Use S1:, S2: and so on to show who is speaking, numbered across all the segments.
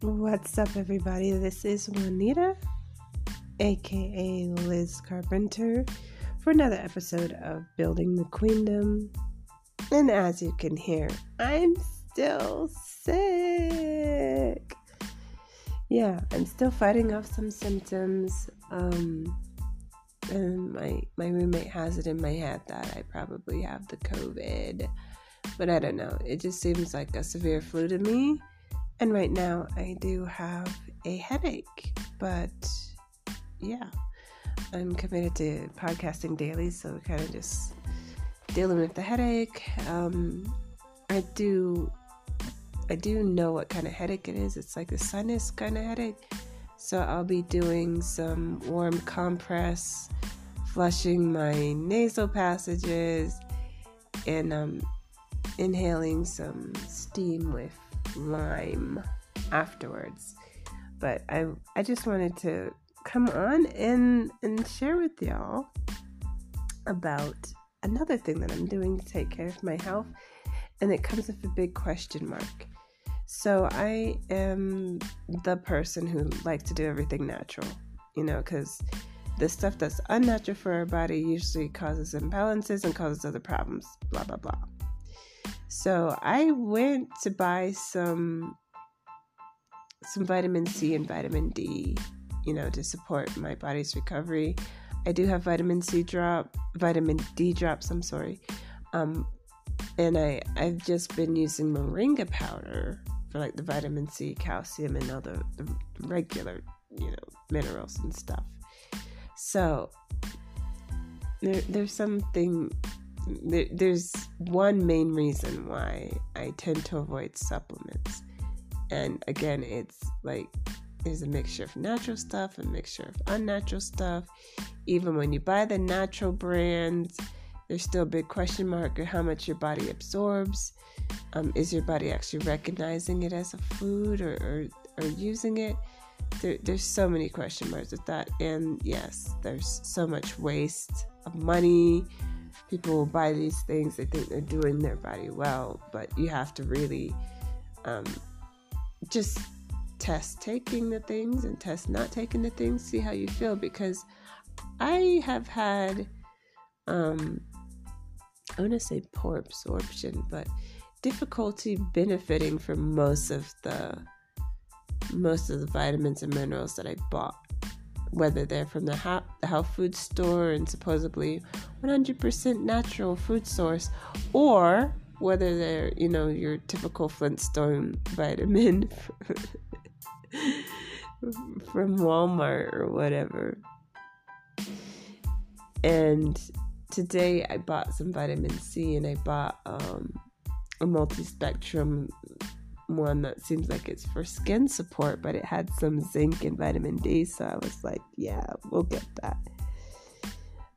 S1: What's up, everybody? This is Juanita, aka Liz Carpenter, for another episode of Building the Queendom. And as you can hear, I'm still sick. Yeah, I'm still fighting off some symptoms. Um, and my my roommate has it in my head that I probably have the COVID, but I don't know. It just seems like a severe flu to me and right now, I do have a headache, but yeah, I'm committed to podcasting daily, so kind of just dealing with the headache. Um, I do, I do know what kind of headache it is. It's like a sinus kind of headache. So I'll be doing some warm compress, flushing my nasal passages, and um, inhaling some steam with lime afterwards. But I I just wanted to come on and and share with y'all about another thing that I'm doing to take care of my health and it comes with a big question mark. So I am the person who likes to do everything natural, you know, cuz the stuff that's unnatural for our body usually causes imbalances and causes other problems, blah blah blah. So I went to buy some some vitamin C and vitamin D, you know, to support my body's recovery. I do have vitamin C drop, vitamin D drops, I'm sorry. Um, and I I've just been using moringa powder for like the vitamin C, calcium and all the, the regular, you know, minerals and stuff. So there, there's something there, there's one main reason why I tend to avoid supplements. And again, it's like there's a mixture of natural stuff, a mixture of unnatural stuff. Even when you buy the natural brands, there's still a big question mark of how much your body absorbs. Um, is your body actually recognizing it as a food or, or, or using it? There, there's so many question marks with that. And yes, there's so much waste of money, people buy these things they think they're doing their body well but you have to really um, just test taking the things and test not taking the things see how you feel because i have had um, i want to say poor absorption but difficulty benefiting from most of the most of the vitamins and minerals that i bought whether they're from the, the health food store and supposedly 100% natural food source, or whether they're, you know, your typical Flintstone vitamin from Walmart or whatever. And today I bought some vitamin C and I bought um, a multi spectrum one that seems like it's for skin support, but it had some zinc and vitamin D, so I was like, yeah, we'll get that.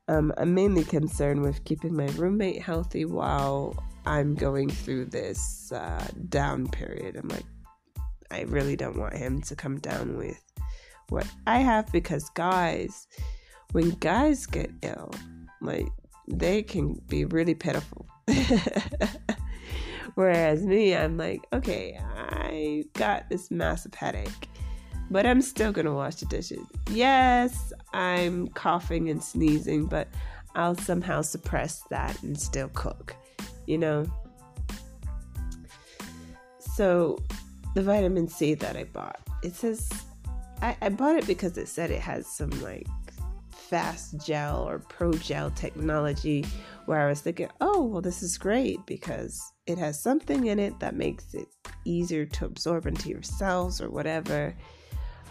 S1: Um, I'm mainly concerned with keeping my roommate healthy while I'm going through this uh, down period. I'm like, I really don't want him to come down with what I have because guys, when guys get ill, like they can be really pitiful. Whereas me, I'm like, okay, I got this massive headache, but I'm still gonna wash the dishes. Yes, I'm coughing and sneezing, but I'll somehow suppress that and still cook, you know? So, the vitamin C that I bought, it says, I, I bought it because it said it has some like fast gel or pro gel technology where I was thinking, oh, well, this is great because it has something in it that makes it easier to absorb into your cells or whatever.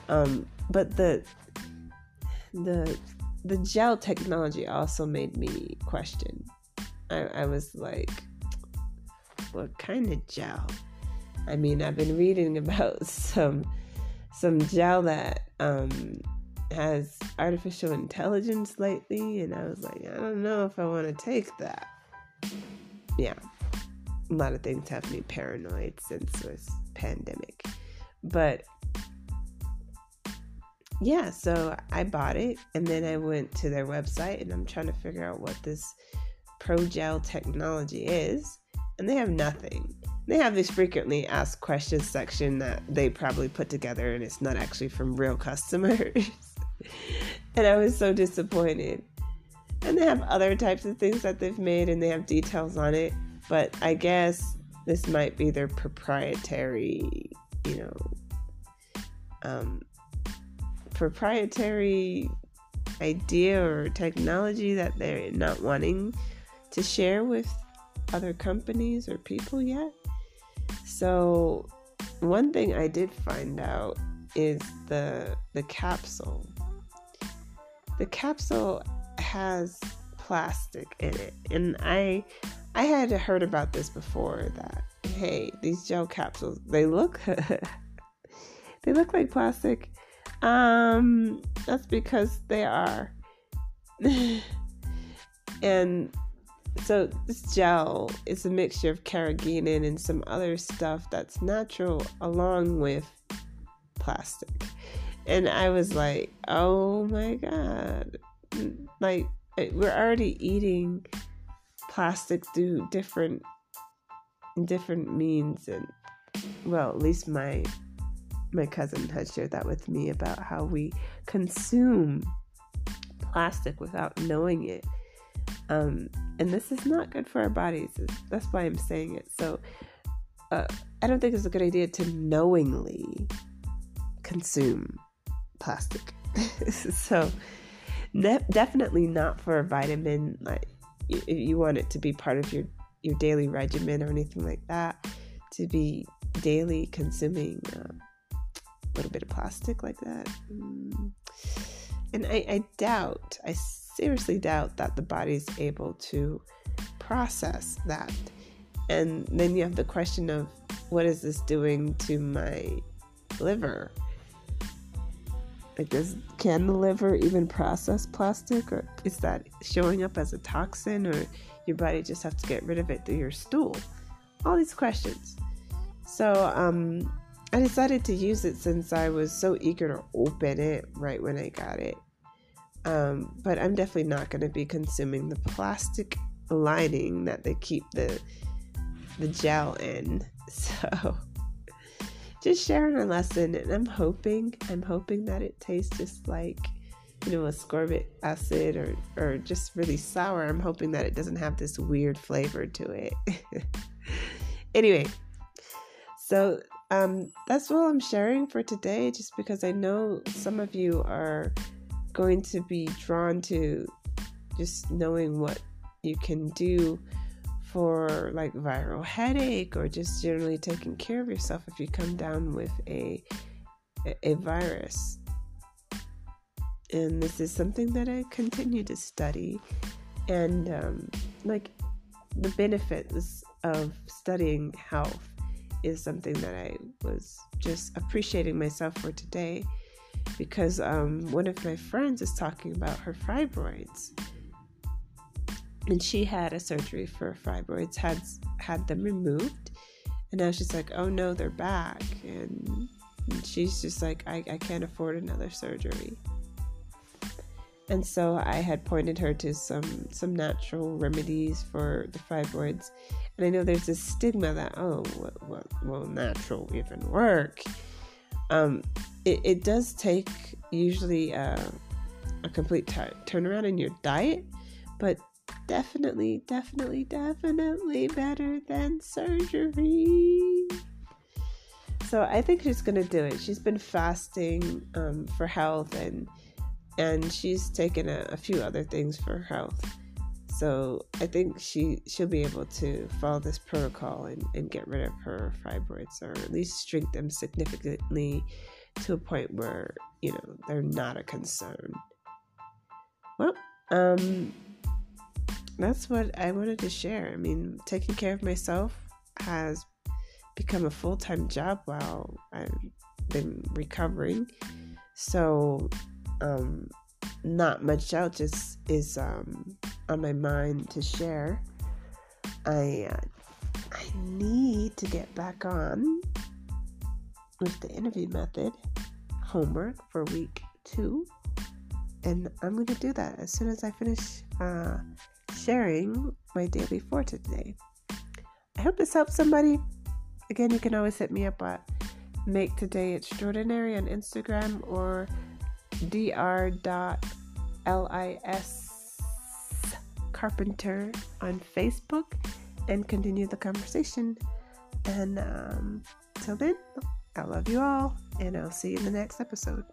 S1: Um, but the the the gel technology also made me question. I, I was like, what kind of gel? I mean, I've been reading about some some gel that um, has artificial intelligence lately, and I was like, I don't know if I want to take that. Yeah, a lot of things have me paranoid since this pandemic, but yeah, so I bought it, and then I went to their website, and I'm trying to figure out what this Pro Gel technology is. and they have nothing. They have this frequently asked questions section that they probably put together and it's not actually from real customers. and I was so disappointed. And they have other types of things that they've made and they have details on it, but I guess this might be their proprietary, you know, um, proprietary idea or technology that they're not wanting to share with other companies or people yet. So, one thing I did find out is the the capsule. The capsule has plastic in it, and I I had heard about this before that hey, these gel capsules they look they look like plastic. Um, that's because they are. and so this gel is a mixture of carrageenan and some other stuff that's natural along with plastic. And I was like, oh my god. Like we're already eating plastic through different different means and well, at least my my cousin had shared that with me about how we consume plastic without knowing it. Um, and this is not good for our bodies. That's why I'm saying it. So uh, I don't think it's a good idea to knowingly consume plastic. so ne- definitely not for a vitamin. Like if you want it to be part of your your daily regimen or anything like that, to be daily consuming. Uh, little bit of plastic like that. Mm. And I, I doubt, I seriously doubt that the body's able to process that. And then you have the question of what is this doing to my liver? Does can the liver even process plastic, or is that showing up as a toxin, or your body just have to get rid of it through your stool? All these questions. So, um, I decided to use it since I was so eager to open it right when I got it. Um, but I'm definitely not going to be consuming the plastic lining that they keep the the gel in. So just sharing a lesson, and I'm hoping I'm hoping that it tastes just like you know ascorbic acid or or just really sour. I'm hoping that it doesn't have this weird flavor to it. anyway, so um, that's all I'm sharing for today, just because I know some of you are going to be drawn to just knowing what you can do for like viral headache or just generally taking care of yourself if you come down with a a virus. And this is something that I continue to study, and um, like the benefits of studying health is something that I was just appreciating myself for today because um, one of my friends is talking about her fibroids. And she had a surgery for fibroids, had had them removed, and now she's like, "Oh no, they're back," and, and she's just like, I, "I can't afford another surgery." And so I had pointed her to some some natural remedies for the fibroids, and I know there's this stigma that, oh, well, will natural even work? Um, it, it does take usually uh, a complete t- turnaround in your diet, but definitely, definitely, definitely better than surgery. So I think she's gonna do it. She's been fasting um, for health, and and she's taken a, a few other things for health. So I think she she'll be able to follow this protocol and, and get rid of her fibroids or at least shrink them significantly to a point where, you know, they're not a concern. Well, um that's what I wanted to share. I mean, taking care of myself has become a full-time job while I've been recovering. So um not much else is is um, on my mind to share. I uh, I need to get back on with the interview method homework for week two, and I'm going to do that as soon as I finish uh, sharing my daily for today. I hope this helps somebody. Again, you can always hit me up at Make Today Extraordinary on Instagram or dr.lis carpenter on Facebook and continue the conversation. And um, till then, I love you all, and I'll see you in the next episode.